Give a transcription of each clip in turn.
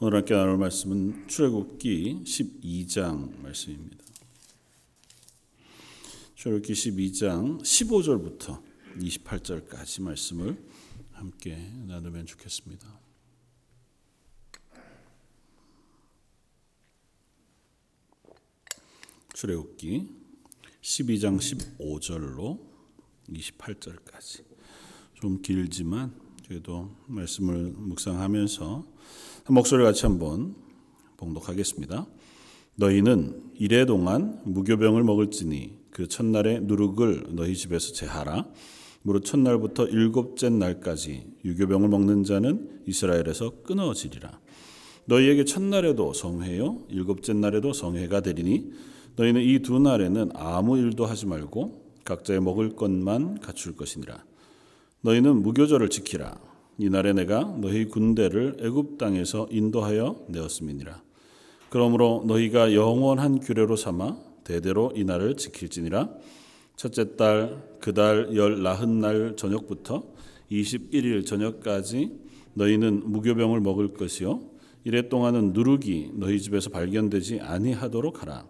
오늘 함께 나눌 말씀은 출애굽기 12장 말씀입니다. 출애굽기 12장 15절부터 28절까지 말씀을 함께 나누면 좋겠습니다. 출애굽기 12장 15절로 28절까지 좀 길지만 그래도 말씀을 묵상하면서 목소리 같이 한번 봉독하겠습니다. 너희는 이래 동안 무교병을 먹을지니 그 첫날에 누룩을 너희 집에서 제하라. 무릇 첫날부터 일곱째 날까지 유교병을 먹는 자는 이스라엘에서 끊어지리라. 너희에게 첫날에도 성회요 일곱째 날에도 성회가 되리니 너희는 이 두 날에는 아무 일도 하지 말고 각자의 먹을 것만 갖출 것이니라. 너희는 무교절을 지키라. 이날에 내가 너희 군대를 애굽 땅에서 인도하여 내었음이니라. 그러므로 너희가 영원한 규례로 삼아 대대로 이 날을 지킬지니라. 첫째 달 그 달 열 나흔 날 저녁부터 21일 저녁까지 너희는 무교병을 먹을 것이요 이래 동안은 누룩이 너희 집에서 발견되지 아니하도록 하라.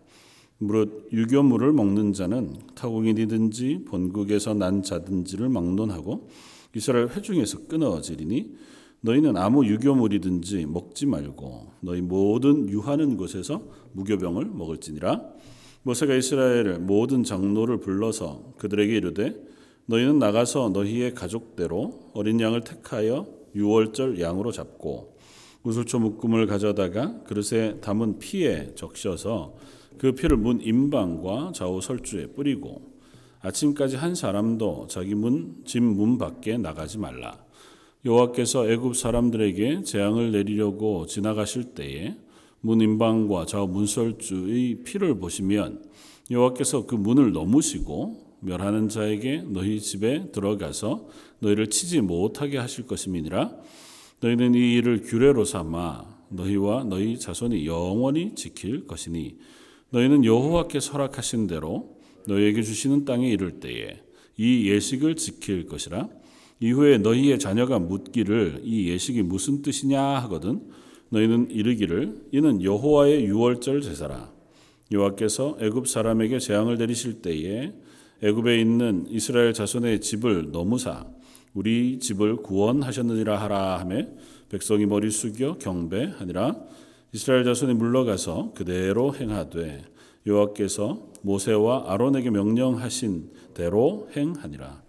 무릇 유교물을 먹는 자는 타국인이든지 본국에서 난 자든지를 막론하고 이스라엘 회중에서 끊어지리니 너희는 아무 유교물이든지 먹지 말고 너희 모든 유하는 곳에서 무교병을 먹을지니라. 모세가 이스라엘을 모든 장로를 불러서 그들에게 이르되 너희는 나가서 너희의 가족대로 어린 양을 택하여 유월절 양으로 잡고 우슬초 묶음을 가져다가 그릇에 담은 피에 적셔서 그 피를 문 임방과 좌우 설주에 뿌리고 아침까지 한 사람도 자기 문 집 문 밖에 나가지 말라. 여호와께서 애굽 사람들에게 재앙을 내리려고 지나가실 때에 문 임방과 좌우 문설주의 피를 보시면 여호와께서 그 문을 넘으시고 멸하는 자에게 너희 집에 들어가서 너희를 치지 못하게 하실 것임이니라. 너희는 이 일을 규례로 삼아 너희와 너희 자손이 영원히 지킬 것이니 너희는 여호와께 설악하신 대로 너희에게 주시는 땅에 이를 때에 이 예식을 지킬 것이라. 이후에 너희의 자녀가 묻기를 이 예식이 무슨 뜻이냐 하거든 너희는 이르기를 이는 여호와의 유월절 제사라. 여호와께서 애굽 사람에게 재앙을 내리실 때에 애굽에 있는 이스라엘 자손의 집을 너무사 우리 집을 구원하셨느니라 하라 하매 백성이 머리 숙여 경배하니라. 이스라엘 자손이 물러가서 그대로 행하되 여호와께서 모세와 아론에게 명령하신 대로 행하니라.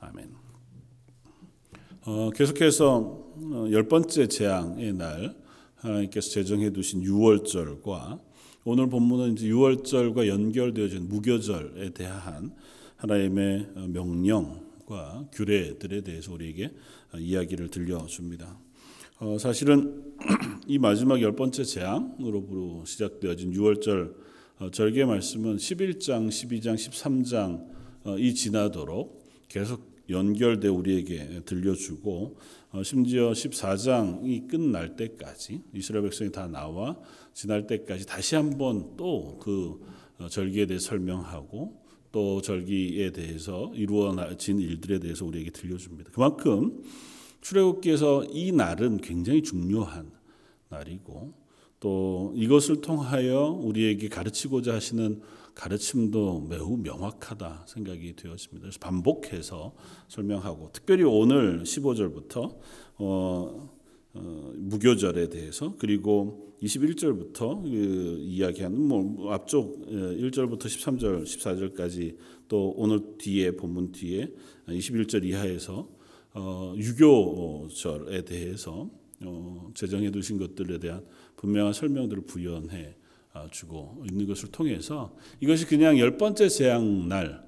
아멘. 어, 계속해서 어, 열 번째 재앙의 날 하나님께서 제정해 두신 유월절과 오늘 본문은 이제 유월절과 연결되어진 무교절에 대한 하나님의 명령과 규례들에 대해서 우리에게 이야기를 들려줍니다. 어, 사실은 이 마지막 열 번째 재앙으로 시작되어진 유월절 어, 절개 말씀은 11장, 12장, 13장 이 지나도록 계속 연결돼 우리에게 들려주고 어, 심지어 14장이 끝날 때까지 이스라엘 백성이 다 나와 지날 때까지 다시 한번 또 그 절기에 대해 설명하고 또 절기에 대해서 이루어진 일들에 대해서 우리에게 들려줍니다. 그만큼 출애굽기에서 이 날은 굉장히 중요한 날이고 또 이것을 통하여 우리에게 가르치고자 하시는 가르침도 매우 명확하다 생각이 되었습니다. 그래서 반복해서 설명하고 특별히 오늘 15절부터 어, 어, 무교절에 대해서 그리고 21절부터 그 이야기하는 뭐 앞쪽 1절부터 13절, 14절까지 또 오늘 뒤에 본문 뒤에 21절 이하에서 어, 유교절에 대해서 어, 제정해 두신 것들에 대한 분명한 설명들을 부연해 아, 주고 있는 것을 통해서 이것이 그냥 열 번째 재앙 날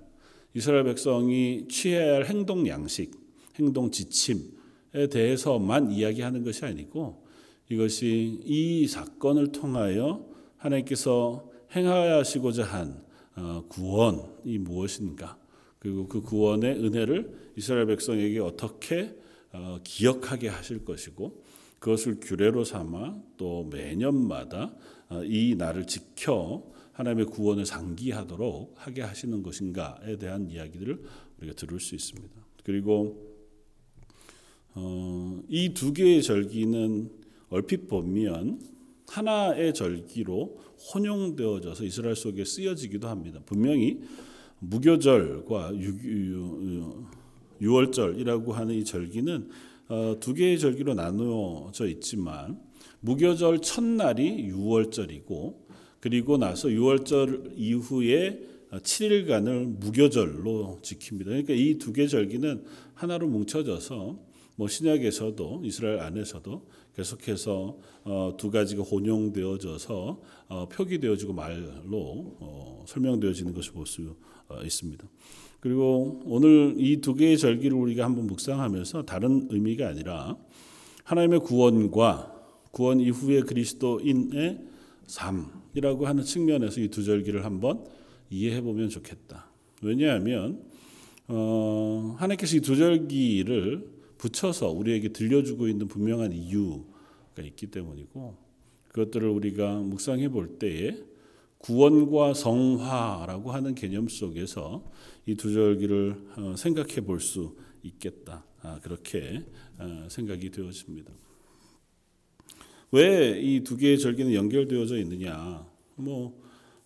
이스라엘 백성이 취해야 할 행동 양식, 행동 지침에 대해서만 이야기하는 것이 아니고 이것이 이 사건을 통하여 하나님께서 행하시고자 한 어, 구원이 무엇인가? 그리고 그 구원의 은혜를 이스라엘 백성에게 어떻게 어, 기억하게 하실 것이고 그것을 규례로 삼아 또 매년마다 어, 이 날을 지켜 하나님의 구원을 상기하도록 하게 하시는 것인가에 대한 이야기들을 우리가 들을 수 있습니다. 그리고 어, 이 두 개의 절기는 얼핏 보면 하나의 절기로 혼용되어져서 이스라엘 속에 쓰여지기도 합니다. 분명히 무교절과 유, 월절이라고 하는 이 절기는 어, 두 개의 절기로 나누어져 있지만 무교절 첫날이 유월절이고 그리고 나서 유월절 이후에 7일간을 무교절로 지킵니다. 그러니까 이 두 개 절기는 하나로 뭉쳐져서 뭐 신약에서도 이스라엘 안에서도 계속해서 어, 두 가지가 혼용되어져서 어, 표기되어지고 말로 어, 설명되어지는 것을 볼 수 있습니다. 그리고 오늘 이 두 개의 절기를 우리가 한번 묵상하면서 다른 의미가 아니라 하나님의 구원과 구원 이후의 그리스도인의 삶이라고 하는 측면에서 이 두 절기를 한번 이해해 보면 좋겠다. 왜냐하면 어, 하나님께서 이 두 절기를 붙여서 우리에게 들려주고 있는 분명한 이유가 있기 때문이고 그것들을 우리가 묵상해 볼 때에 구원과 성화라고 하는 개념 속에서 이 두 절기를 어, 생각해 볼 수 있겠다. 아, 그렇게 어, 생각이 되어집니다. 왜 이 두 개의 절기는 연결되어져 있느냐? 뭐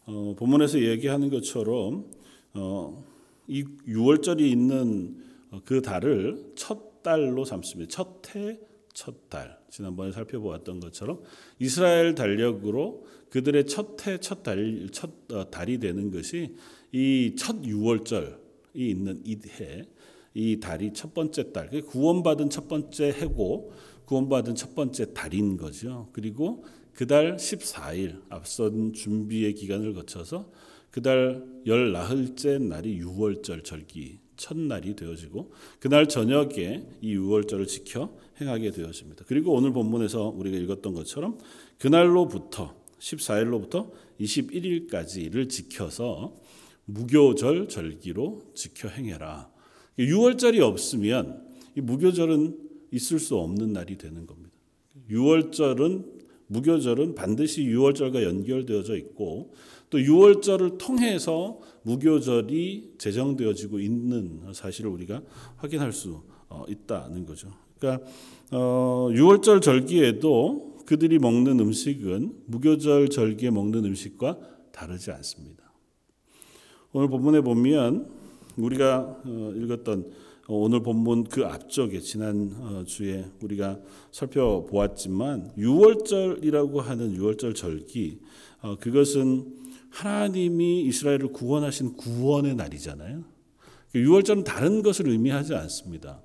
어, 본문에서 얘기하는 것처럼 어, 이 6월절이 있는 어, 그 달을 첫 달로 삼습니다. 첫 해, 첫 달. 지난번에 살펴보았던 것처럼 이스라엘 달력으로 그들의 첫 해, 첫 달, 첫 어, 달이 되는 것이 이 첫 6월절이 있는 이 해, 이 달이 첫 번째 달, 구원받은 첫 번째 해고 구원받은 첫 번째 달인 거죠. 그리고 그 달 14일 앞선 준비의 기간을 거쳐서 그 달 열 나흘째 날이 유월절 절기 첫날이 되어지고 그날 저녁에 이 유월절을 지켜 행하게 되어집니다. 그리고 오늘 본문에서 우리가 읽었던 것처럼 그날로부터 14일로부터 21일까지를 지켜서 무교절 절기로 지켜 행해라. 유월절이 없으면 이 무교절은 있을 수 없는 날이 되는 겁니다. 유월절은 무교절은 반드시 유월절과 연결되어져 있고 또 유월절을 통해서 무교절이 제정되어지고 있는 사실을 우리가 확인할 수 어, 있다는 거죠. 그러니까 어, 유월절 절기에도 그들이 먹는 음식은 무교절 절기에 먹는 음식과 다르지 않습니다. 오늘 본문에 보면 우리가 어, 읽었던 어, 오늘 본문 그 앞쪽에 지난 어, 주에 우리가 살펴보았지만 유월절이라고 하는 유월절 절기 어, 그것은 하나님이 이스라엘을 구원하신 구원의 날이잖아요. 그 유월절은 다른 것을 의미하지 않습니다.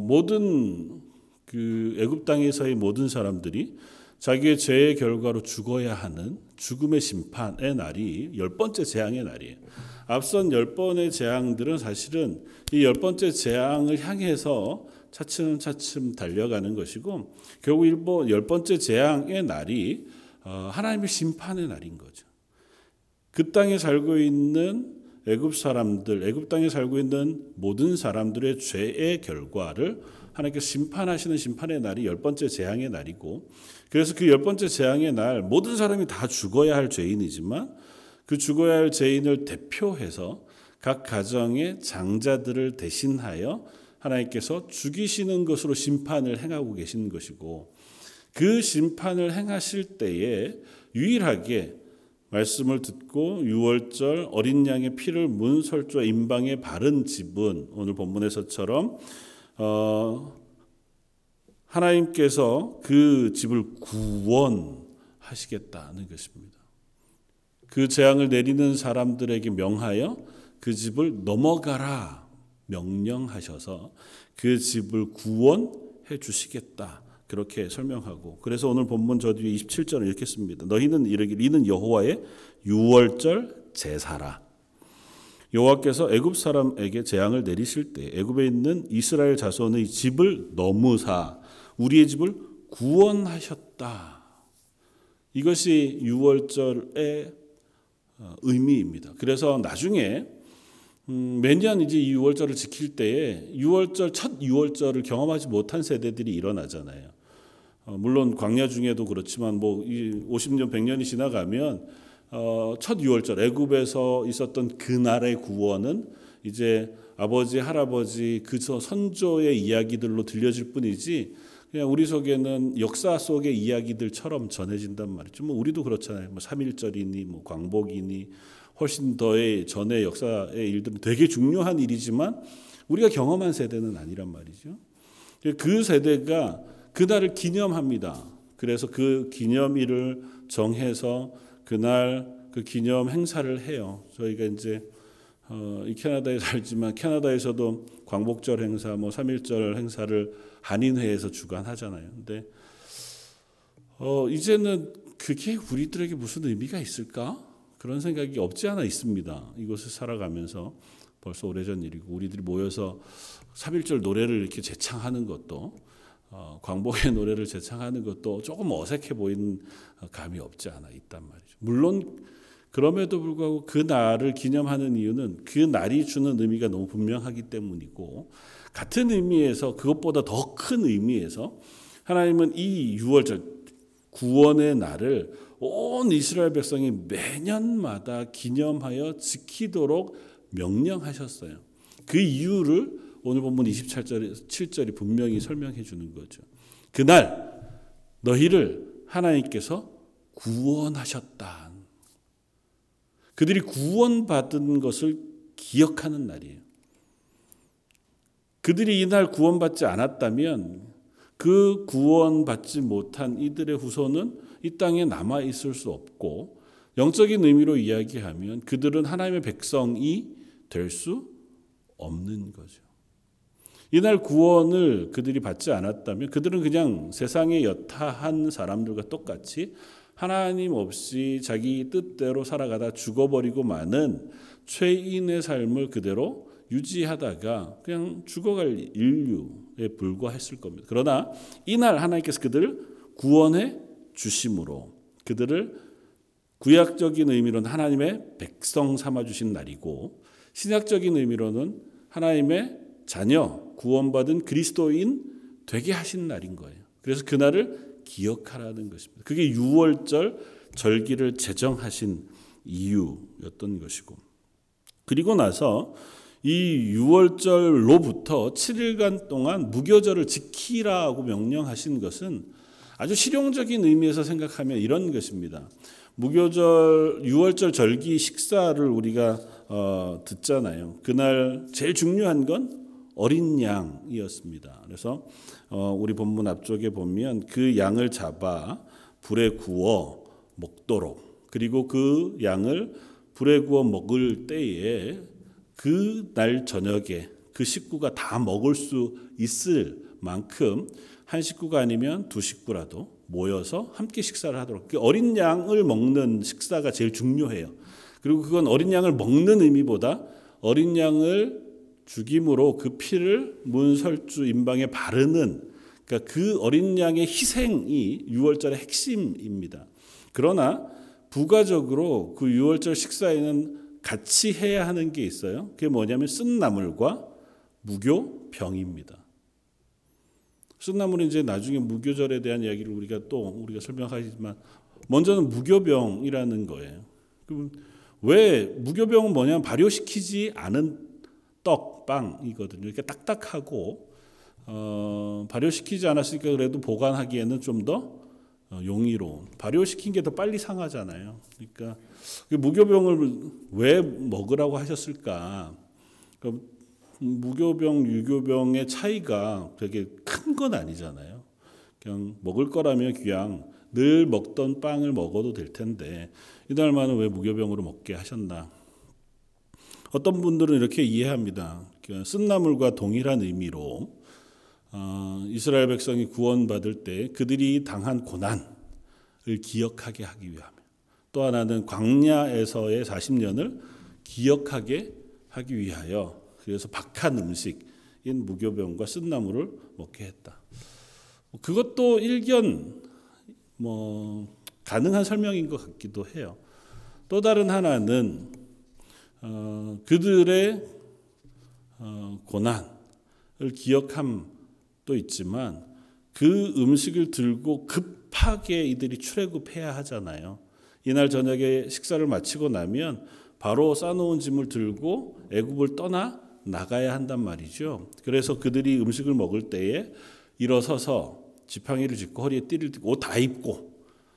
모든 그 애굽 땅에서의 모든 사람들이 자기의 죄의 결과로 죽어야 하는 죽음의 심판의 날이 열 번째 재앙의 날이에요. 앞선 열 번의 재앙들은 사실은 이 열 번째 재앙을 향해서 차츰차츰 달려가는 것이고 결국 일본 열 번째 재앙의 날이 어, 하나님의 심판의 날인 거죠. 그 땅에 살고 있는 애굽 사람들, 애굽 땅에 살고 있는 모든 사람들의 죄의 결과를 하나님께서 심판하시는 심판의 날이 열 번째 재앙의 날이고 그래서 그 열 번째 재앙의 날 모든 사람이 다 죽어야 할 죄인이지만 그 죽어야 할 죄인을 대표해서 각 가정의 장자들을 대신하여 하나님께서 죽이시는 것으로 심판을 행하고 계신 것이고 그 심판을 행하실 때에 유일하게 말씀을 듣고 유월절 어린 양의 피를 문설주와 임방에 바른 집은 오늘 본문에서처럼 어, 하나님께서 그 집을 구원하시겠다는 것입니다. 그 재앙을 내리는 사람들에게 명하여 그 집을 넘어가라 명령하셔서 그 집을 구원해 주시겠다. 그렇게 설명하고 그래서 오늘 본문 저 뒤에 27절을 읽겠습니다. 너희는 이르길 이는 여호와의 유월절 제사라. 여호와께서 애굽 사람에게 재앙을 내리실 때 애굽에 있는 이스라엘 자손의 집을 넘으사 우리의 집을 구원하셨다. 이것이 유월절의 어, 의미입니다. 그래서 나중에 음, 매년 이제 이 6월절을 지킬 때에 6월절 첫 6월절을 경험하지 못한 세대들이 일어나잖아요. 어, 물론 광야 중에도 그렇지만 뭐 50년 100년이 지나가면 어, 첫 6월절 애굽에서 있었던 그날의 구원은 이제 아버지 할아버지 그 선조의 이야기들로 들려질 뿐이지 그냥 우리 속에는 역사 속의 이야기들처럼 전해진단 말이죠. 뭐 우리도 그렇잖아요. 뭐 삼일절이니 뭐 광복이니 훨씬 더의 전의 역사의 일들은 되게 중요한 일이지만 우리가 경험한 세대는 아니란 말이죠. 그 세대가 그날을 기념합니다. 그래서 그 기념일을 정해서 그날 그 기념 행사를 해요. 저희가 이제 어, 이 캐나다에 살지만 캐나다에서도 광복절 행사, 뭐 삼일절 행사를 한인회에서 주관하잖아요. 근데 어, 이제는 그게 우리들에게 무슨 의미가 있을까? 그런 생각이 없지 않아 있습니다. 이곳을 살아가면서 벌써 오래전 일이고 우리들이 모여서 삼일절 노래를 이렇게 재창하는 것도 어, 광복의 노래를 재창하는 것도 조금 어색해 보이는 감이 없지 않아 있단 말이죠. 물론 그럼에도 불구하고 그 날을 기념하는 이유는 그 날이 주는 의미가 너무 분명하기 때문이고 같은 의미에서 그것보다 더 큰 의미에서 하나님은 이 6월절 구원의 날을 온 이스라엘 백성이 매년마다 기념하여 지키도록 명령하셨어요. 그 이유를 오늘 본문 27절이 7절이 분명히 설명해 주는 거죠. 그날 너희를 하나님께서 구원하셨다. 그들이 구원받은 것을 기억하는 날이에요. 그들이 이날 구원받지 않았다면 그 구원받지 못한 이들의 후손은 이 땅에 남아 있을 수 없고 영적인 의미로 이야기하면 그들은 하나님의 백성이 될 수 없는 거죠. 이날 구원을 그들이 받지 않았다면 그들은 그냥 세상의 여타한 사람들과 똑같이 하나님 없이 자기 뜻대로 살아가다 죽어버리고 마는 죄인의 삶을 그대로 유지하다가 그냥 죽어갈 인류에 불과했을 겁니다. 그러나 이날 하나님께서 그들을 구원해 주심으로 그들을 구약적인 의미로는 하나님의 백성 삼아 주신 날이고 신약적인 의미로는 하나님의 자녀 구원받은 그리스도인 되게 하신 날인 거예요. 그래서 그날을 기억하라는 것입니다. 그게 6월절 절기를 제정하신 이유였던 것이고 그리고 나서 이 6월절로부터 7일간 동안 무교절을 지키라고 명령하신 것은 아주 실용적인 의미에서 생각하면 이런 것입니다. 무교절 6월절 절기 식사를 우리가 어, 듣잖아요. 그날 제일 중요한 건 어린 양이었습니다. 그래서 어, 우리 본문 앞쪽에 보면 그 양을 잡아 불에 구워 먹도록 그리고 그 양을 불에 구워 먹을 때에 그 날 저녁에 그 식구가 다 먹을 수 있을 만큼 한 식구가 아니면 두 식구라도 모여서 함께 식사를 하도록 그 어린 양을 먹는 식사가 제일 중요해요. 그리고 그건 어린 양을 먹는 의미보다 어린 양을 죽임으로 그 피를 문설주 임방에 바르는 그러니까 그 어린 양의 희생이 유월절의 핵심입니다. 그러나 부가적으로 그 유월절 식사에는 같이 해야 하는 게 있어요. 그게 뭐냐면 쓴 나물과 무교 병입니다. 쓴 나물은 이제 나중에 무교절에 대한 이야기를 우리가 또 우리가 설명하지만 먼저는 무교병이라는 거예요. 왜 무교병은 뭐냐면 발효시키지 않은 떡, 빵이거든요. 이렇게 딱딱하고 어, 발효시키지 않았으니까 그래도 보관하기에는 좀더 어, 용이로운 발효시킨 게 더 빨리 상하잖아요. 그러니까 그 무교병을 왜 먹으라고 하셨을까? 그러니까 무교병, 유교병의 차이가 되게 큰 건 아니잖아요. 그냥 먹을 거라면 그냥 늘 먹던 빵을 먹어도 될 텐데 이날만은 왜 무교병으로 먹게 하셨나? 어떤 분들은 이렇게 이해합니다. 그러니까 쓴나물과 동일한 의미로 어, 이스라엘 백성이 구원받을 때 그들이 당한 고난을 기억하게 하기 위함. 또 하나는 광야에서의 40년을 기억하게 하기 위하여 그래서 박한 음식인 무교병과 쓴나물을 먹게 했다. 그것도 일견 뭐 가능한 설명인 것 같기도 해요. 또 다른 하나는 어, 그들의 어, 고난을 기억함도 있지만 그 음식을 들고 급하게 이들이 출애굽해야 하잖아요. 이날 저녁에 식사를 마치고 나면 바로 싸놓은 짐을 들고 애굽을 떠나 나가야 한단 말이죠. 그래서 그들이 음식을 먹을 때에 일어서서 지팡이를 짚고 허리에 띠를 띠고 옷 다 입고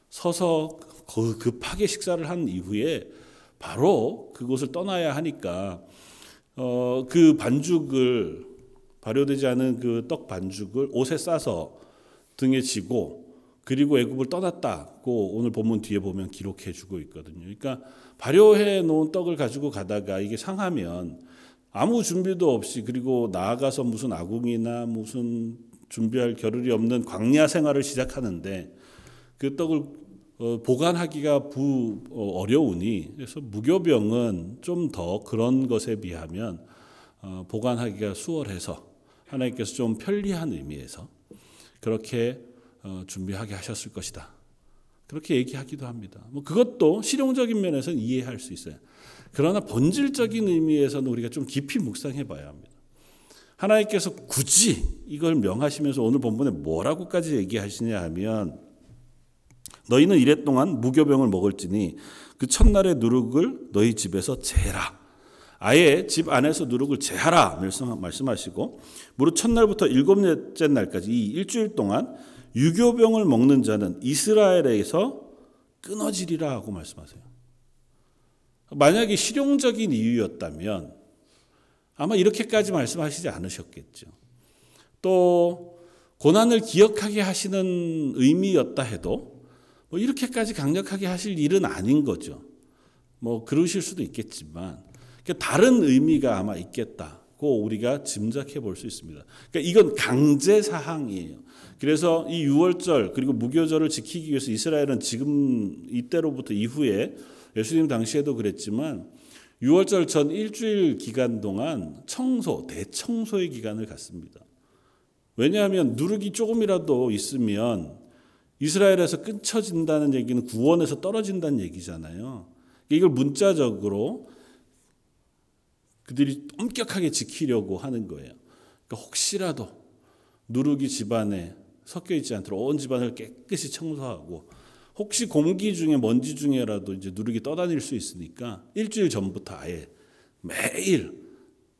서서 급하게 식사를 한 이후에 바로 그곳을 떠나야 하니까 어, 그 반죽을 발효되지 않은 그 떡 반죽을 옷에 싸서 등에 지고 그리고 애굽을 떠났다고 오늘 본문 뒤에 보면 기록해 주고 있거든요. 그러니까 발효해 놓은 떡을 가지고 가다가 이게 상하면 아무 준비도 없이 그리고 나아가서 무슨 아궁이나 무슨 준비할 겨를이 없는 광야 생활을 시작하는데 그 떡을 어, 보관하기가 부 어, 어려우니 그래서 무교병은 좀 더 그런 것에 비하면 어, 보관하기가 수월해서 하나님께서 좀 편리한 의미에서 그렇게 준비하게 하셨을 것이다. 그렇게 얘기하기도 합니다. 뭐 그것도 실용적인 면에서는 이해할 수 있어요. 그러나 본질적인 의미에서는 우리가 좀 깊이 묵상해 봐야 합니다. 하나님께서 굳이 이걸 명하시면서 오늘 본문에 뭐라고까지 얘기하시냐 하면 너희는 이랫동안 무교병을 먹을지니 그 첫날의 누룩을 너희 집에서 재라. 아예 집 안에서 누룩을 재하라 말씀하시고 무릇 첫날부터 일곱째 날까지 이 일주일 동안 유교병을 먹는 자는 이스라엘에서 끊어지리라 하고 말씀하세요. 만약에 실용적인 이유였다면 아마 이렇게까지 말씀하시지 않으셨겠죠. 또 고난을 기억하게 하시는 의미였다 해도 뭐 이렇게까지 강력하게 하실 일은 아닌 거죠. 뭐 그러실 수도 있겠지만 다른 의미가 아마 있겠다고 우리가 짐작해 볼 수 있습니다. 그러니까 이건 강제 사항이에요. 그래서 이 6월절 그리고 무교절을 지키기 위해서 이스라엘은 지금 이때로부터 이후에 예수님 당시에도 그랬지만 6월절 전 일주일 기간 동안 청소, 대청소의 기간을 갖습니다. 왜냐하면 누룩이 조금이라도 있으면 이스라엘에서 끊쳐진다는 얘기는 구원에서 떨어진다는 얘기잖아요. 이걸 문자적으로 그들이 엄격하게 지키려고 하는 거예요. 그러니까 혹시라도 누룩이 집안에 섞여 있지 않도록 온 집안을 깨끗이 청소하고 혹시 공기 중에 먼지 중에라도 이제 누룩이 떠다닐 수 있으니까 일주일 전부터 아예 매일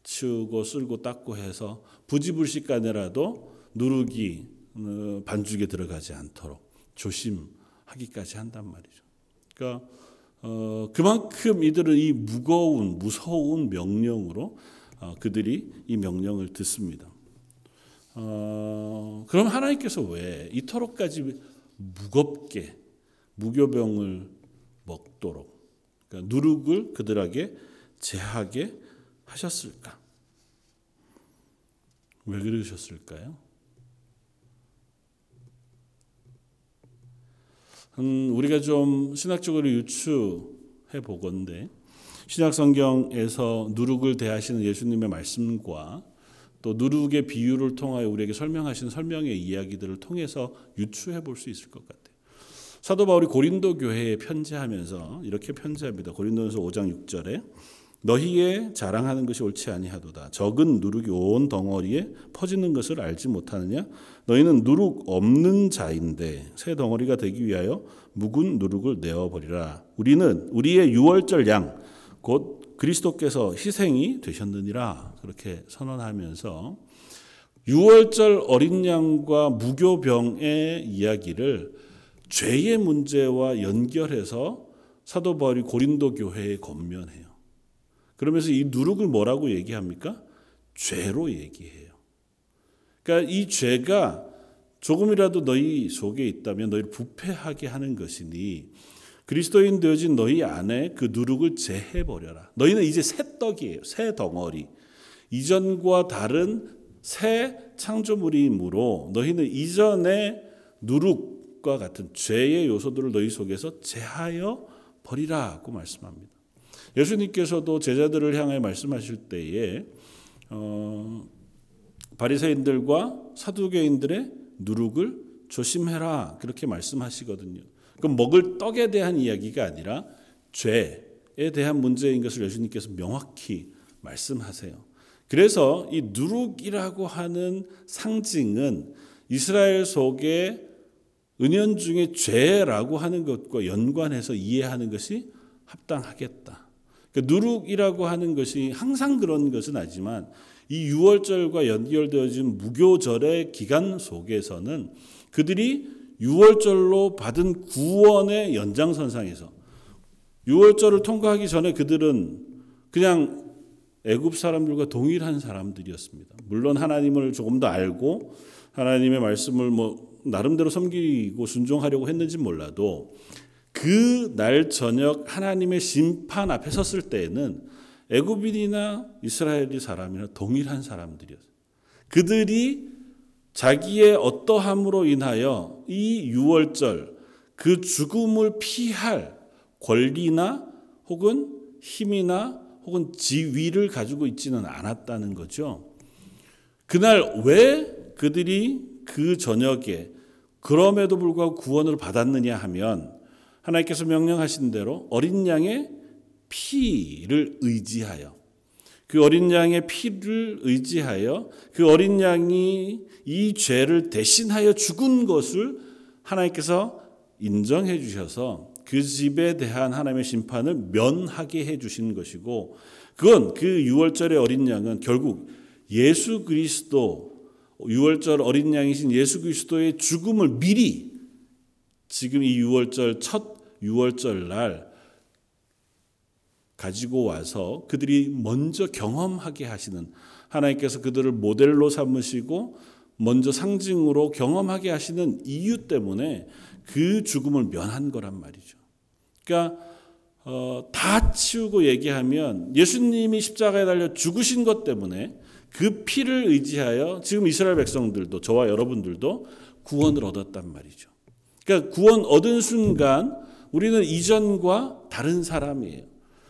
치우고 쓸고 닦고 해서 부지불식간에라도 누룩이 어, 반죽에 들어가지 않도록 조심하기까지 한단 말이죠. 그러니까 어, 그만큼 이들은 이 무거운 무서운 명령으로 어, 그들이 이 명령을 듣습니다. 어, 그럼 하나님께서 왜 이토록까지 무겁게 무교병을 먹도록 그러니까 누룩을 그들에게 제하게 하셨을까? 왜 그러셨을까요? 음, 우리가 좀 신학적으로 유추해 보건데 신약 성경에서 누룩을 대하시는 예수님의 말씀과 또 누룩의 비유를 통하여 우리에게 설명하신 설명의 이야기들을 통해서 유추해 볼 수 있을 것 같아요. 사도 바울이 고린도 교회에 편지하면서 이렇게 편지합니다. 고린도전서 5장 6절에 너희의 자랑하는 것이 옳지 아니하도다. 적은 누룩이 온 덩어리에 퍼지는 것을 알지 못하느냐? 너희는 누룩 없는 자인데 새 덩어리가 되기 위하여 묵은 누룩을 내어 버리라. 우리는 우리의 유월절 양 곧 그리스도께서 희생이 되셨느니라. 그렇게 선언하면서 유월절 어린 양과 무교병의 이야기를 죄의 문제와 연결해서 사도 바울이 고린도 교회에 건면해요. 그러면서 이 누룩을 뭐라고 얘기합니까? 죄로 얘기해요. 그러니까 이 죄가 조금이라도 너희 속에 있다면 너희를 부패하게 하는 것이니 그리스도인 되어진 너희 안에 그 누룩을 제해 버려라. 너희는 이제 새 떡이에요. 새 덩어리. 이전과 다른 새 창조물이므로 너희는 이전의 누룩과 같은 죄의 요소들을 너희 속에서 제하여 버리라고 말씀합니다. 예수님께서도 제자들을 향해 말씀하실 때에 어, 바리새인들과 사두개인들의 누룩을 조심해라 그렇게 말씀하시거든요. 그럼 먹을 떡에 대한 이야기가 아니라 죄에 대한 문제인 것을 예수님께서 명확히 말씀하세요. 그래서 이 누룩이라고 하는 상징은 이스라엘 속에 은연 중에 죄라고 하는 것과 연관해서 이해하는 것이 합당하겠다. 그러니까 누룩이라고 하는 것이 항상 그런 것은 아니지만 이 유월절과 연결되어진 무교절의 기간 속에서는 그들이 유월절로 받은 구원의 연장선상에서 유월절을 통과하기 전에 그들은 그냥 애굽 사람들과 동일한 사람들이었습니다. 물론 하나님을 조금 더 알고 하나님의 말씀을 뭐 나름대로 섬기고 순종하려고 했는지 몰라도 그 날 저녁 하나님의 심판 앞에 섰을 때에는 애굽인이나 이스라엘이 사람이나 동일한 사람들이었어요. 그들이 자기의 어떠함으로 인하여 이 유월절 그 죽음을 피할 권리나 혹은 힘이나 혹은 지위를 가지고 있지는 않았다는 거죠. 그날 왜 그들이 그 저녁에 그럼에도 불구하고 구원을 받았느냐 하면 하나님께서 명령하신 대로 어린 양의 피를 의지하여 그 어린 양의 피를 의지하여 그 어린 양이 이 죄를 대신하여 죽은 것을 하나님께서 인정해 주셔서 그 집에 대한 하나님의 심판을 면하게 해 주신 것이고 그건 그 유월절의 어린 양은 결국 예수 그리스도 유월절 어린 양이신 예수 그리스도의 죽음을 미리 지금 이 유월절 첫 유월절 날 가지고 와서 그들이 먼저 경험하게 하시는 하나님께서 그들을 모델로 삼으시고 먼저 상징으로 경험하게 하시는 이유 때문에 그 죽음을 면한 거란 말이죠. 그러니까 어, 다 치우고 얘기하면 예수님이 십자가에 달려 죽으신 것 때문에 그 피를 의지하여 지금 이스라엘 백성들도 저와 여러분들도 구원을 얻었단 말이죠. 그러니까 구원 얻은 순간 우리는 이전과 다른 사람이에요.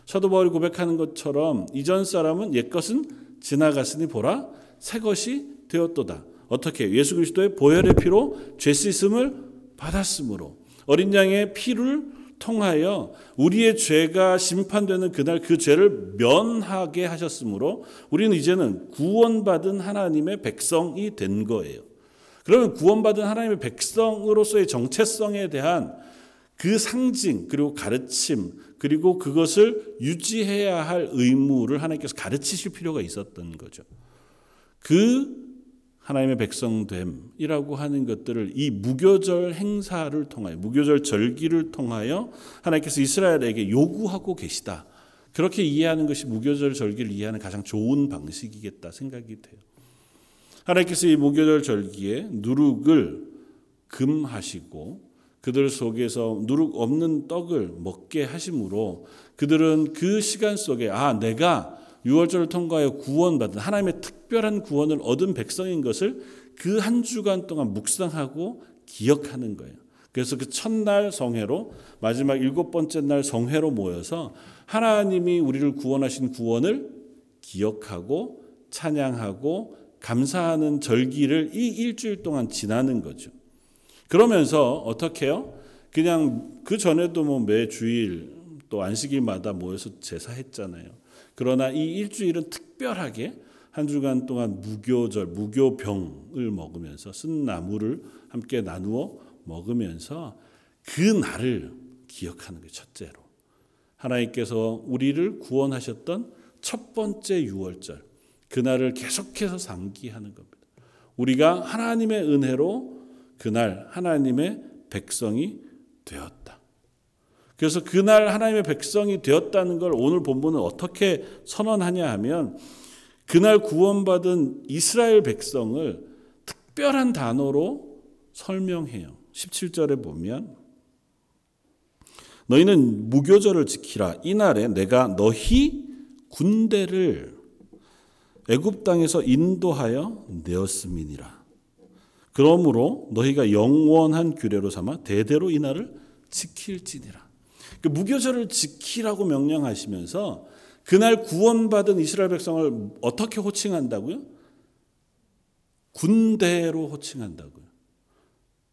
사도 바울이 고백하는 것처럼 이전 사람은 옛 것은 지나갔으니 보라 새 것이 되었도다. 어떻게 예수 그리스도의 보혈의 피로 죄 씻음을 받았으므로 어린 양의 피를 통하여 우리의 죄가 심판되는 그날 그 죄를 면하게 하셨으므로 우리는 이제는 구원받은 하나님의 백성이 된 거예요. 그러면 구원받은 하나님의 백성으로서의 정체성에 대한 그 상징 그리고 가르침 그리고 그것을 유지해야 할 의무를 하나님께서 가르치실 필요가 있었던 거죠. 그 하나님의 백성됨이라고 하는 것들을 이 무교절 행사를 통하여 무교절 절기를 통하여 하나님께서 이스라엘에게 요구하고 계시다. 그렇게 이해하는 것이 무교절 절기를 이해하는 가장 좋은 방식이겠다 생각이 돼요. 하나님께서 이 무교절 절기에 누룩을 금하시고 그들 속에서 누룩 없는 떡을 먹게 하심으로 그들은 그 시간 속에 아 내가 유월절을 통과하여 구원받은 하나님의 특별한 구원을 얻은 백성인 것을 그 한 주간 동안 묵상하고 기억하는 거예요. 그래서 그 첫날 성회로 마지막 일곱 번째 날 성회로 모여서 하나님이 우리를 구원하신 구원을 기억하고 찬양하고 감사하는 절기를 이 일주일 동안 지나는 거죠. 그러면서 어떻게 해요? 그냥 그 전에도 뭐 매 주일 또 안식일마다 모여서 제사했잖아요. 그러나 이 일주일은 특별하게 한 주간 동안 무교절, 무교병을 먹으면서 쓴 나무를 함께 나누어 먹으면서 그 날을 기억하는 게 첫째로. 하나님께서 우리를 구원하셨던 첫 번째 유월절, 그날을 계속해서 상기하는 겁니다. 우리가 하나님의 은혜로 그날 하나님의 백성이 되었다. 그래서 그날 하나님의 백성이 되었다는 걸 오늘 본문은 어떻게 선언하냐 하면 그날 구원받은 이스라엘 백성을 특별한 단어로 설명해요. 17절에 보면 너희는 무교절을 지키라. 이날에 내가 너희 군대를 애굽 땅에서 인도하여 내었음이니라. 그러므로 너희가 영원한 규례로 삼아 대대로 이 날을 지킬지니라. 그 무교절을 지키라고 명령하시면서 그날 구원받은 이스라엘 백성을 어떻게 호칭한다고요? 군대로 호칭한다고요.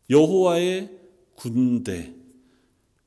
여호와의 군대.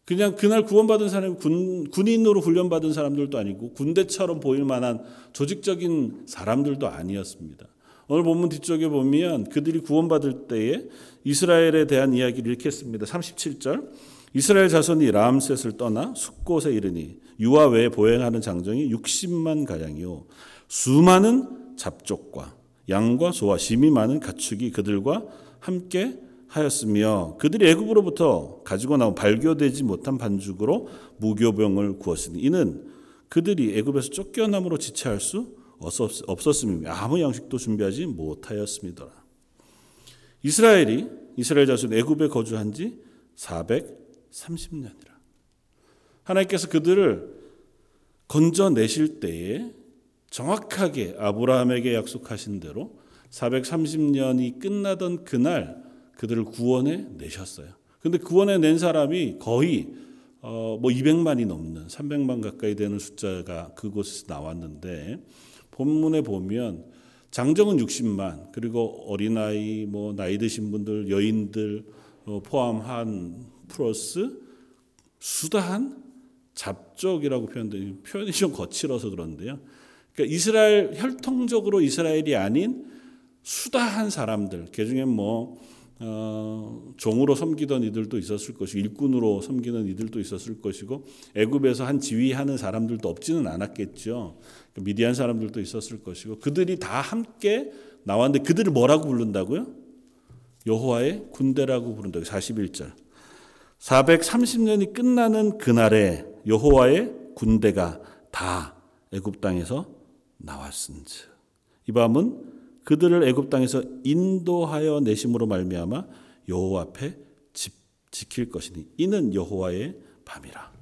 그냥 그날 구원받은 사람이 군, 군인으로 훈련받은 사람들도 아니고 군대처럼 보일 만한 조직적인 사람들도 아니었습니다. 오늘 본문 뒤쪽에 보면 그들이 구원받을 때에 이스라엘에 대한 이야기를 했습니다. 37절. 이스라엘 자손이 람셋을 떠나 숲곳에 이르니 유아 외에 보행하는 장정이 60만 가량이요 수많은 잡족과 양과 소와 심이 많은 가축이 그들과 함께 하였으며 그들이 애굽으로부터 가지고 나온 발교되지 못한 반죽으로 무교병을 구웠으니 이는 그들이 애굽에서 쫓겨남으로 지체할 수 없었음이며 아무 양식도 준비하지 못하였습니다. 이스라엘이 이스라엘 자손 애굽에 거주한 지 430년이라. 하나님께서 그들을 건져내실 때에 정확하게 아브라함에게 약속하신 대로 430년이 끝나던 그날 그들을 구원해 내셨어요. 근데 구원해 낸 사람이 거의 어 뭐 200만이 넘는 300만 가까이 되는 숫자가 그곳에서 나왔는데 본문에 보면 장정은 60만 그리고 어린아이 뭐 나이 드신 분들 여인들 어, 포함한 플러스 수다한 잡족이라고 표현돼 표현이 좀 거칠어서 그런데요. 그러니까 이스라엘 혈통적으로 이스라엘이 아닌 수다한 사람들, 그 중에 뭐 어, 종으로 섬기던 이들도 있었을 것이고 일꾼으로 섬기는 이들도 있었을 것이고 애굽에서 한 지휘하는 사람들도 없지는 않았겠죠. 그러니까 미디안 사람들도 있었을 것이고 그들이 다 함께 나왔는데 그들을 뭐라고 부른다고요? 여호와의 군대라고 부른다고 41절. 430년이 끝나는 그날에 여호와의 군대가 다 애굽 땅에서 나왔은즉 이 밤은 그들을 애굽 땅에서 인도하여 내심으로 말미암아 여호와 앞에 집, 지킬 것이니 이는 여호와의 밤이라.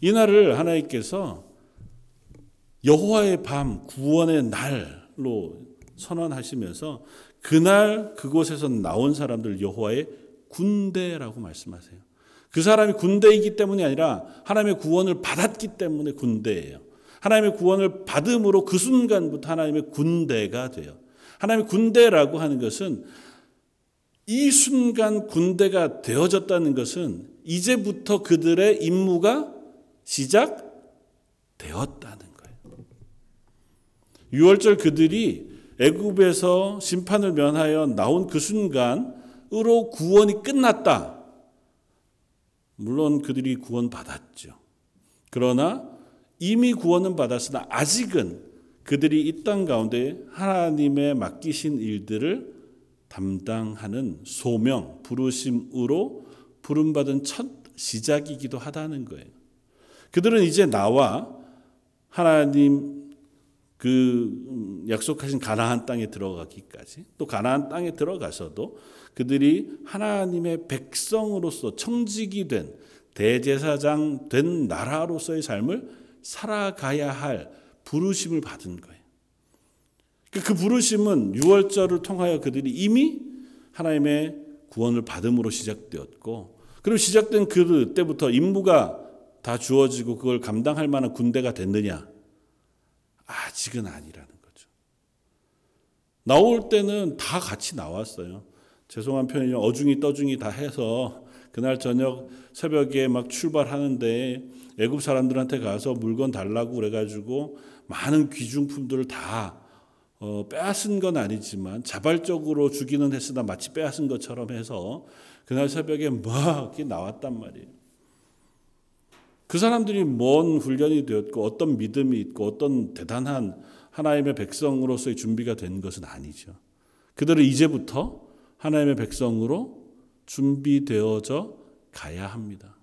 이 날을 하나님께서 여호와의 밤 구원의 날로 선언하시면서 그날 그곳에서 나온 사람들 여호와의 군대라고 말씀하세요. 그 사람이 군대이기 때문이 아니라 하나님의 구원을 받았기 때문에 군대예요. 하나님의 구원을 받음으로 그 순간부터 하나님의 군대가 돼요. 하나님의 군대라고 하는 것은 이 순간 군대가 되어졌다는 것은 이제부터 그들의 임무가 시작되었다는 거예요. 6월절 그들이 애굽에서 심판을 면하여 나온 그 순간으로 구원이 끝났다. 물론 그들이 구원받았죠. 그러나 이미 구원은 받았으나 아직은 그들이 이 땅 가운데 하나님의 맡기신 일들을 담당하는 소명, 부르심으로 부름받은 첫 시작이기도 하다는 거예요. 그들은 이제 나와 하나님 그 약속하신 가나안 땅에 들어가기까지 또 가나안 땅에 들어가서도 그들이 하나님의 백성으로서 청직이 된 대제사장 된 나라로서의 삶을 살아가야 할 부르심을 받은 거예요. 그, 그 부르심은 6월절을 통하여 그들이 이미 하나님의 구원을 받음으로 시작되었고, 그리고 시작된 그때부터 임무가 다 주어지고 그걸 감당할 만한 군대가 됐느냐? 아직은 아니라는 거죠. 나올 때는 다 같이 나왔어요. 죄송한 편이죠. 어중이 떠중이 다 해서 그날 저녁 새벽에 막 출발하는데 애굽 사람들한테 가서 물건 달라고 그래가지고 많은 귀중품들을 다 어, 빼앗은 건 아니지만 자발적으로 주기는 했으나 마치 빼앗은 것처럼 해서 그날 새벽에 막 나왔단 말이에요. 그 사람들이 뭔 훈련이 되었고 어떤 믿음이 있고 어떤 대단한 하나님의 백성으로서의 준비가 된 것은 아니죠. 그들은 이제부터 하나님의 백성으로 준비되어져 가야 합니다.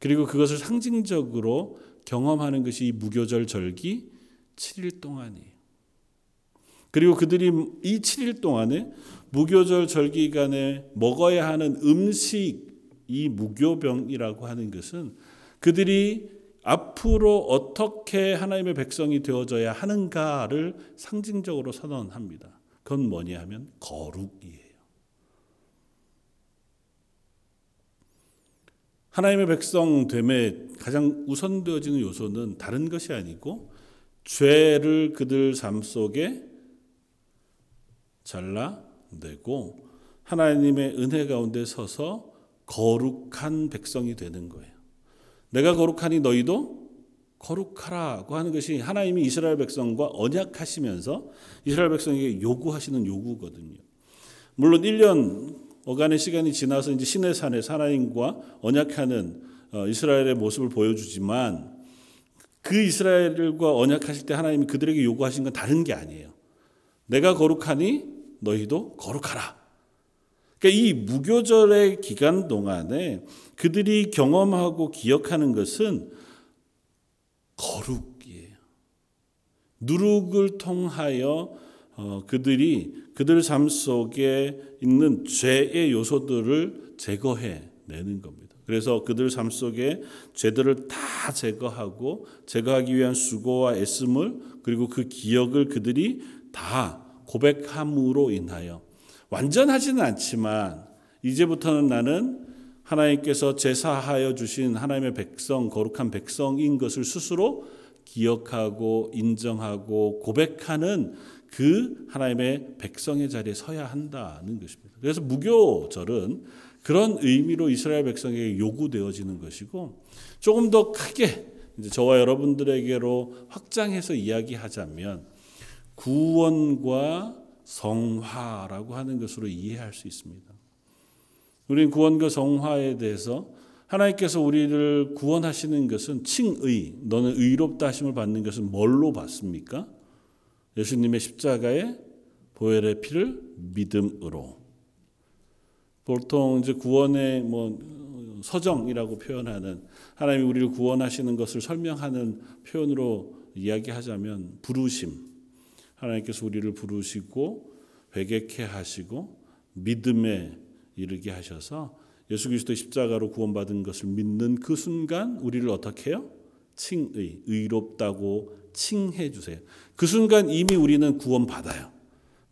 그리고 그것을 상징적으로 경험하는 것이 이 무교절 절기 7일 동안이에요. 그리고 그들이 이 7일 동안에 무교절 절기 기간에 먹어야 하는 음식 이 무교병이라고 하는 것은 그들이 앞으로 어떻게 하나님의 백성이 되어져야 하는가를 상징적으로 선언합니다. 그건 뭐냐 하면 거룩이에요. 하나님의 백성 됨에 가장 우선되어지는 요소는 다른 것이 아니고 죄를 그들 삶 속에 잘라내고 하나님의 은혜 가운데 서서 거룩한 백성이 되는 거예요. 내가 거룩하니 너희도 거룩하라고 하는 것이 하나님이 이스라엘 백성과 언약하시면서 이스라엘 백성에게 요구하시는 요구거든요. 물론 1년 어간의 시간이 지나서 이제 신의 산에 하나님과 언약하는 어, 이스라엘의 모습을 보여주지만 그 이스라엘과 언약하실 때 하나님이 그들에게 요구하신 건 다른 게 아니에요. 내가 거룩하니 너희도 거룩하라. 그러니까 이 무교절의 기간 동안에 그들이 경험하고 기억하는 것은 거룩이에요. 누룩을 통하여 어, 그들이 그들 삶 속에 있는 죄의 요소들을 제거해 내는 겁니다. 그래서 그들 삶 속에 죄들을 다 제거하고 제거하기 위한 수고와 애씀을 그리고 그 기억을 그들이 다 고백함으로 인하여 완전하지는 않지만 이제부터는 나는 하나님께서 제사하여 주신 하나님의 백성 거룩한 백성인 것을 스스로 기억하고 인정하고 고백하는 그 하나님의 백성의 자리에 서야 한다는 것입니다. 그래서 무교절은 그런 의미로 이스라엘 백성에게 요구되어지는 것이고 조금 더 크게 저와 여러분들에게로 확장해서 이야기하자면 구원과 성화라고 하는 것으로 이해할 수 있습니다. 우리는 구원과 성화에 대해서 하나님께서 우리를 구원하시는 것은 칭의, 너는 의롭다 하심을 받는 것은 뭘로 받습니까? 예수님의 십자가의 보혈의 피를 믿음으로. 보통 이제 구원의 뭐 서정이라고 표현하는 하나님이 우리를 구원하시는 것을 설명하는 표현으로 이야기하자면 부르심. 하나님께서 우리를 부르시고 회개케 하시고 믿음에 이르게 하셔서 예수 그리스도 십자가로 구원받은 것을 믿는 그 순간 우리를 어떻게 해요? 칭의, 의롭다고 칭해 주세요. 그 순간 이미 우리는 구원받아요.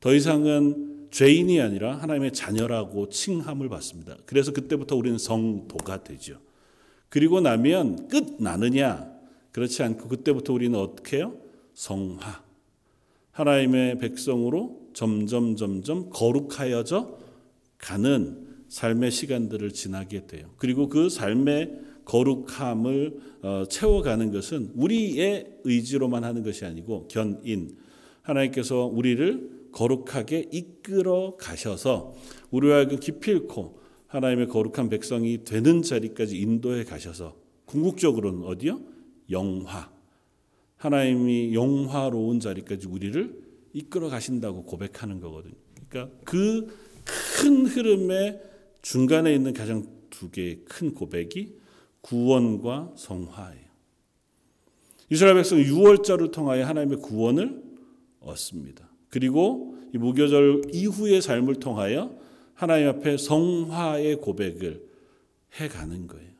더 이상은 죄인이 아니라 하나님의 자녀라고 칭함을 받습니다. 그래서 그때부터 우리는 성도가 되죠. 그리고 나면 끝 나느냐? 그렇지 않고 그때부터 우리는 어떻게 해요? 성화. 하나님의 백성으로 점점 점점 거룩하여져 가는 삶의 시간들을 지나게 돼요. 그리고 그 삶의 거룩함을 어, 채워가는 것은 우리의 의지로만 하는 것이 아니고 견인 하나님께서 우리를 거룩하게 이끌어 가셔서 우리와 그 기필코 하나님의 거룩한 백성이 되는 자리까지 인도해 가셔서 궁극적으로는 어디요? 영화 하나님이 영화로운 자리까지 우리를 이끌어 가신다고 고백하는 거거든요. 그러니까 그 큰 흐름의 중간에 있는 가장 두 개의 큰 고백이 구원과 성화예요. 이스라엘 백성은 6월절을 통하여 하나님의 구원을 얻습니다. 그리고 이 무교절 이후의 삶을 통하여 하나님 앞에 성화의 고백을 해가는 거예요.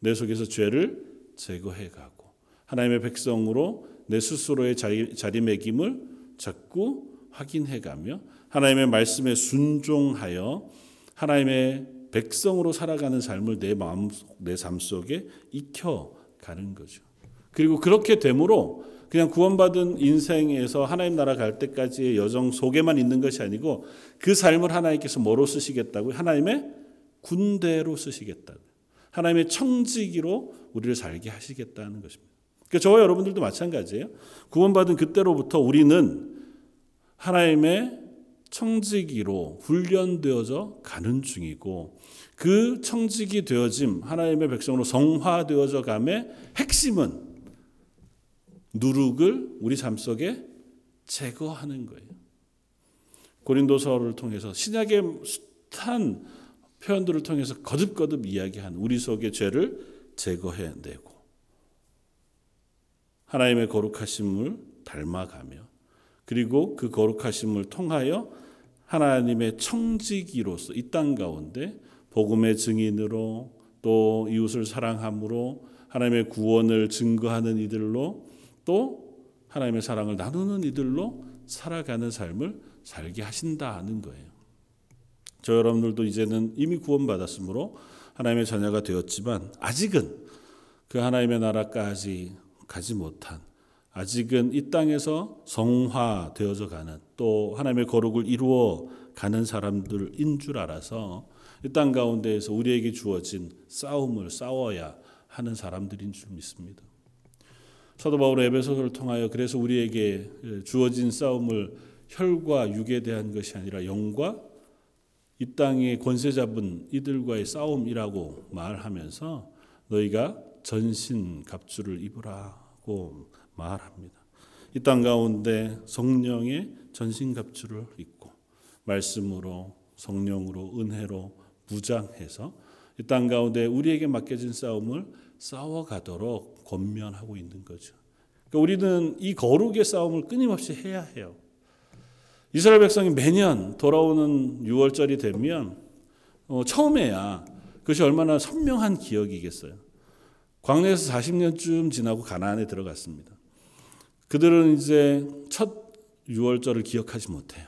내 속에서 죄를 제거해가고 하나님의 백성으로 내 스스로의 자리, 자리매김을 자꾸 확인해가며 하나님의 말씀에 순종하여 하나님의 백성으로 살아가는 삶을 내 마음, 내 삶 속에 익혀 가는 거죠. 그리고 그렇게 되므로 그냥 구원받은 인생에서 하나님 나라 갈 때까지의 여정 속에만 있는 것이 아니고 그 삶을 하나님께서 뭐로 쓰시겠다고 하나님의 군대로 쓰시겠다고 하나님의 청지기로 우리를 살게 하시겠다는 것입니다. 그러니까 저와 여러분들도 마찬가지예요. 구원받은 그때로부터 우리는 하나님의 청지기로 훈련되어져 가는 중이고 그 청지기 되어짐 하나님의 백성으로 성화되어져 감의 핵심은 누룩을 우리 삶 속에 제거하는 거예요. 고린도서를 통해서 신약의 숱한 표현들을 통해서 거듭거듭 이야기한 우리 속의 죄를 제거해내고 하나님의 거룩하심을 닮아가며 그리고 그 거룩하심을 통하여 하나님의 청지기로서 이 땅 가운데 복음의 증인으로 또 이웃을 사랑함으로 하나님의 구원을 증거하는 이들로 또 하나님의 사랑을 나누는 이들로 살아가는 삶을 살게 하신다는 거예요. 저 여러분들도 이제는 이미 구원받았으므로 하나님의 자녀가 되었지만 아직은 그 하나님의 나라까지 가지 못한 아직은 이 땅에서 성화되어져 가는 또 하나님의 거룩을 이루어 가는 사람들인 줄 알아서 이 땅 가운데에서 우리에게 주어진 싸움을 싸워야 하는 사람들인 줄 믿습니다. 사도 바울의 에베소서를 통하여 그래서 우리에게 주어진 싸움을 혈과 육에 대한 것이 아니라 영과 이 땅의 권세 잡은 이들과의 싸움이라고 말하면서 너희가 전신 갑주를 입으라고 말합니다. 이 땅 가운데 성령의 전신 갑주를 입고 말씀으로 성령으로 은혜로 무장해서 이 땅 가운데 우리에게 맡겨진 싸움을 싸워가도록 권면하고 있는 거죠. 그러니까 우리는 이 거룩의 싸움을 끊임없이 해야 해요. 이스라엘 백성이 매년 돌아오는 6월절이 되면 어, 처음에야 그것이 얼마나 선명한 기억이겠어요. 광야에서 40년쯤 지나고 가나안에 들어갔습니다. 그들은 이제 첫 6월절을 기억하지 못해요.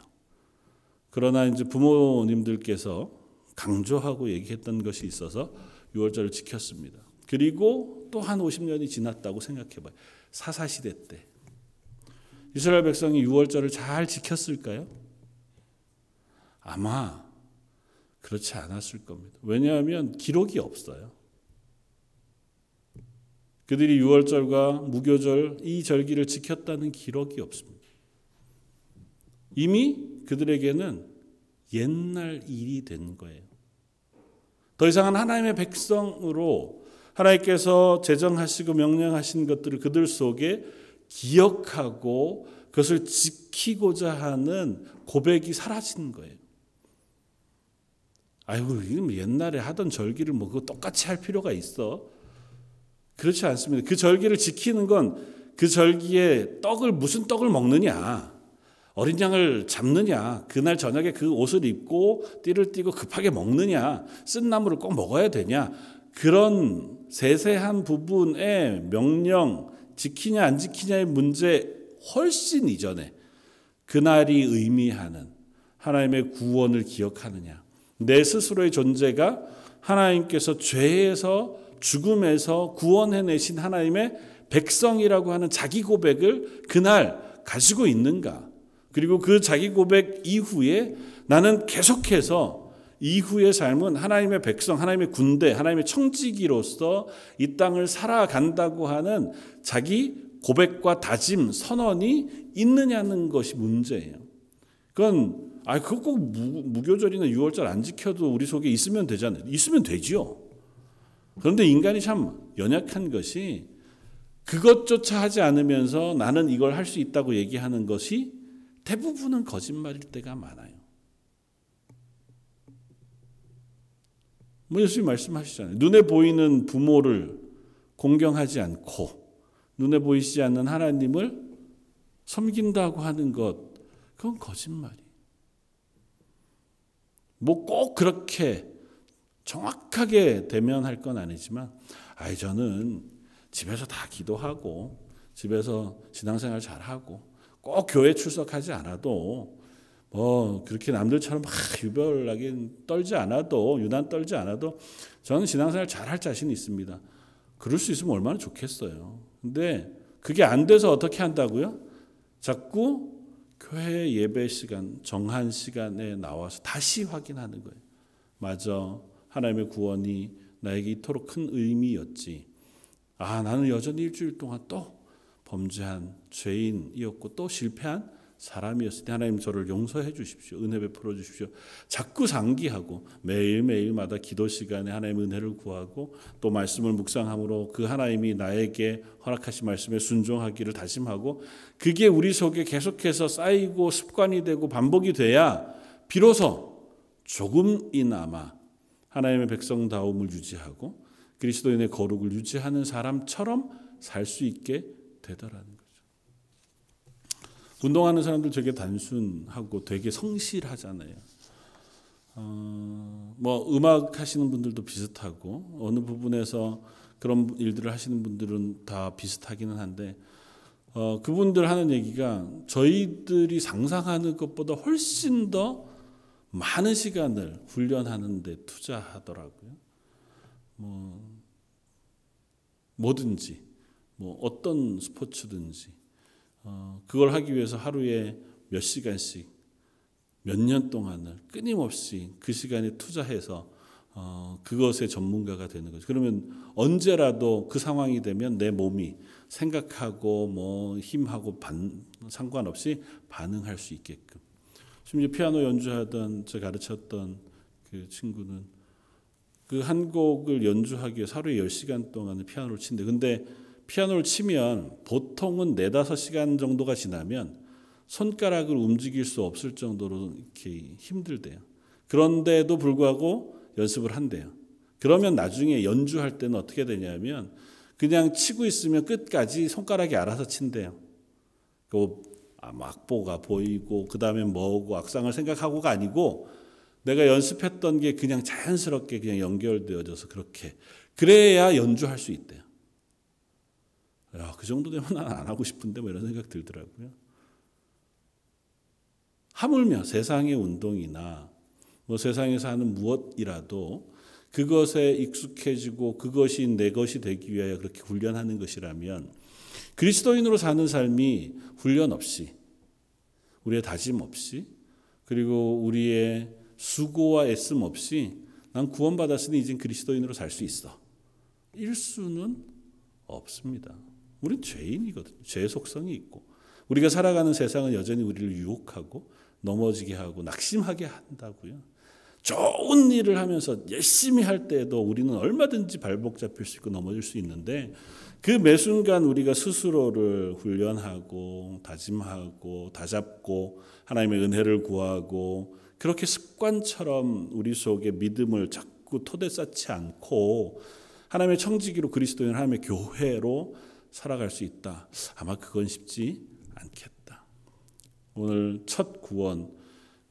그러나 이제 부모님들께서 강조하고 얘기했던 것이 있어서 6월절을 지켰습니다. 그리고 또 한 50년이 지났다고 생각해 봐요. 사사 시대 때 이스라엘 백성이 6월절을 잘 지켰을까요? 아마 그렇지 않았을 겁니다. 왜냐하면 기록이 없어요. 그들이 6월절과 무교절 이 절기를 지켰다는 기록이 없습니다. 이미 그들에게는 옛날 일이 된 거예요. 더 이상은 하나님의 백성으로 하나님께서 제정하시고 명령하신 것들을 그들 속에 기억하고 그것을 지키고자 하는 고백이 사라진 거예요. 아이고, 옛날에 하던 절기를 뭐 그거 똑같이 할 필요가 있어? 그렇지 않습니다. 그 절기를 지키는 건 그 절기에 떡을 무슨 떡을 먹느냐, 어린 양을 잡느냐, 그날 저녁에 그 옷을 입고 띠를 띠고 급하게 먹느냐, 쓴 나물을 꼭 먹어야 되냐, 그런 세세한 부분의 명령, 지키냐 안 지키냐의 문제 훨씬 이전에 그날이 의미하는 하나님의 구원을 기억하느냐, 내 스스로의 존재가 하나님께서 죄에서 죽음에서 구원해내신 하나님의 백성이라고 하는 자기 고백을 그날 가지고 있는가? 그리고 그 자기 고백 이후에 나는 계속해서 이후의 삶은 하나님의 백성, 하나님의 군대, 하나님의 청지기로서 이 땅을 살아간다고 하는 자기 고백과 다짐, 선언이 있느냐는 것이 문제예요. 그건 아 그거 꼭 무, 교절이나 6월절 안 지켜도 우리 속에 있으면 되잖아요. 있으면 되지요. 그런데 인간이 참 연약한 것이 그것조차 하지 않으면서 나는 이걸 할 수 있다고 얘기하는 것이 대부분은 거짓말일 때가 많아요. 뭐 예수님 말씀하시잖아요. 눈에 보이는 부모를 공경하지 않고 눈에 보이지 않는 하나님을 섬긴다고 하는 것 그건 거짓말이. 뭐꼭 그렇게 정확하게 대면할 건 아니지만, 아이 저는 집에서 다 기도하고 집에서 신앙생활 잘 하고 꼭 교회 출석하지 않아도 뭐 그렇게 남들처럼 막 유별나게 떨지 않아도 유난 떨지 않아도 저는 신앙생활 잘 할 자신이 있습니다. 그럴 수 있으면 얼마나 좋겠어요. 근데 그게 안 돼서 어떻게 한다고요? 자꾸 교회 예배 시간 정한 시간에 나와서 다시 확인하는 거예요. 맞아. 하나님의 구원이 나에게 이토록 큰 의미였지. 아, 나는 여전히 일주일 동안 또 범죄한 죄인이었고 또 실패한 사람이었을 때 하나님 저를 용서해 주십시오. 은혜 베풀어 주십시오. 자꾸 상기하고 매일매일마다 기도 시간에 하나님 은혜를 구하고 또 말씀을 묵상함으로 그 하나님이 나에게 허락하신 말씀에 순종하기를 다짐하고 그게 우리 속에 계속해서 쌓이고 습관이 되고 반복이 돼야 비로소 조금이나마 하나님의 백성다움을 유지하고 그리스도인의 거룩을 유지하는 사람처럼 살 수 있게 되더라는 거죠. 운동하는 사람들 되게 단순하고 되게 성실하잖아요. 어, 뭐 음악 하시는 분들도 비슷하고 어느 부분에서 그런 일들을 하시는 분들은 다 비슷하기는 한데 어, 그분들 하는 얘기가 저희들이 상상하는 것보다 훨씬 더 많은 시간을 훈련하는데 투자하더라고요. 뭐 뭐든지 뭐 어떤 스포츠든지 어, 그걸 하기 위해서 하루에 몇 시간씩 몇 년 동안을 끊임없이 그 시간에 투자해서 어, 그것의 전문가가 되는 거죠. 그러면 언제라도 그 상황이 되면 내 몸이 생각하고 뭐 힘하고 반, 상관없이 반응할 수 있게끔. 심지어 피아노 연주하던 저 가르쳤던 그 친구는 그 한 곡을 연주하기 위해 하루에 10시간 동안 피아노를 친대. 근데 피아노를 치면 보통은 4, 5시간 정도가 지나면 손가락을 움직일 수 없을 정도로 이렇게 힘들대요. 그런데도 불구하고 연습을 한대요. 그러면 나중에 연주할 때는 어떻게 되냐면 그냥 치고 있으면 끝까지 손가락이 알아서 친대요. 그 악보가 보이고 그 다음에 뭐고 악상을 생각하고가 아니고 내가 연습했던 게 그냥 자연스럽게 그냥 연결되어져서 그렇게 그래야 연주할 수 있대요. 야, 그 정도 되면 난 안 하고 싶은데 뭐 이런 생각 들더라고요. 하물며 세상의 운동이나 뭐 세상에서 하는 무엇이라도 그것에 익숙해지고 그것이 내 것이 되기 위하여 그렇게 훈련하는 것이라면 그리스도인으로 사는 삶이 훈련 없이 우리의 다짐 없이 그리고 우리의 수고와 애씀 없이 난 구원받았으니 이젠 그리스도인으로 살 수 있어. 일 수는 없습니다. 우리는 죄인이거든요. 죄의 속성이 있고 우리가 살아가는 세상은 여전히 우리를 유혹하고 넘어지게 하고 낙심하게 한다고요. 좋은 일을 하면서 열심히 할 때에도 우리는 얼마든지 발목 잡힐 수 있고 넘어질 수 있는데 그 매순간 우리가 스스로를 훈련하고 다짐하고 다잡고 하나님의 은혜를 구하고 그렇게 습관처럼 우리 속에 믿음을 자꾸 토대 쌓지 않고 하나님의 청지기로 그리스도인 하나님의 교회로 살아갈 수 있다. 아마 그건 쉽지 않겠다. 오늘 첫 구원,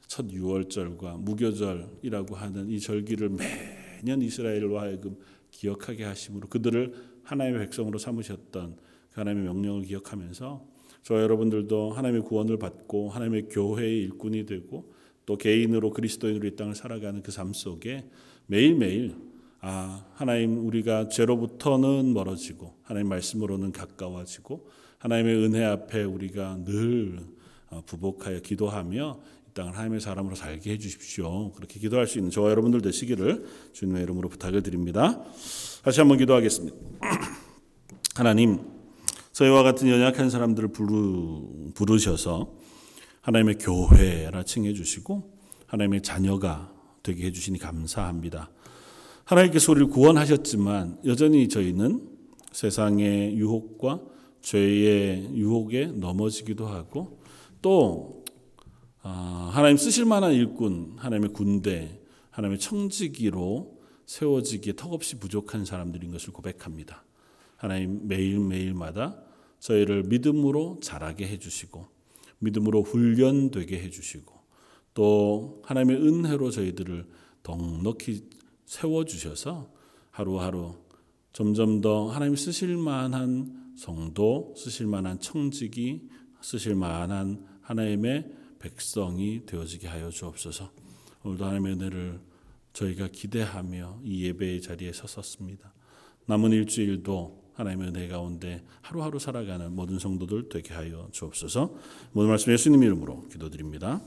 첫 유월절과 무교절이라고 하는 이 절기를 매년 이스라엘로 하여금 기억하게 하심으로 그들을 하나님의 백성으로 삼으셨던 그 하나님의 명령을 기억하면서 저 여러분들도 하나님의 구원을 받고 하나님의 교회의 일꾼이 되고 또 개인으로 그리스도인으로 이 땅을 살아가는 그 삶 속에 매일매일 아, 하나님 우리가 죄로부터는 멀어지고 하나님 말씀으로는 가까워지고 하나님의 은혜 앞에 우리가 늘 어, 부복하여 기도하며 이 땅을 하나님의 사람으로 살게 해 주십시오. 그렇게 기도할 수 있는 저와 여러분들 되시기를 주님의 이름으로 부탁을 드립니다. 다시 한번 기도하겠습니다. 하나님, 저희와 같은 연약한 사람들을 부르, 부르셔서 하나님의 교회라 칭해 주시고 하나님의 자녀가 되게 해 주시니 감사합니다. 하나님께서 우리를 구원하셨지만 여전히 저희는 세상의 유혹과 죄의 유혹에 넘어지기도 하고 또 아, 하나님 쓰실 만한 일꾼, 하나님의 군대, 하나님의 청지기로 세워지기에 턱없이 부족한 사람들인 것을 고백합니다. 하나님 매일매일마다 저희를 믿음으로 자라게 해주시고 믿음으로 훈련되게 해주시고 또 하나님의 은혜로 저희들을 넉넉히 세워주셔서 하루하루 점점 더 하나님 쓰실 만한 성도, 쓰실 만한 청지기, 쓰실 만한 하나님의 백성이 되어지게 하여 주옵소서. 오늘도 하나님의 은혜를 저희가 기대하며 이 예배의 자리에 섰었습니다. 남은 일주일도 하나님의 은혜 가운데 하루하루 살아가는 모든 성도들 되게 하여 주옵소서. 모든 말씀 예수님 이름으로 기도드립니다.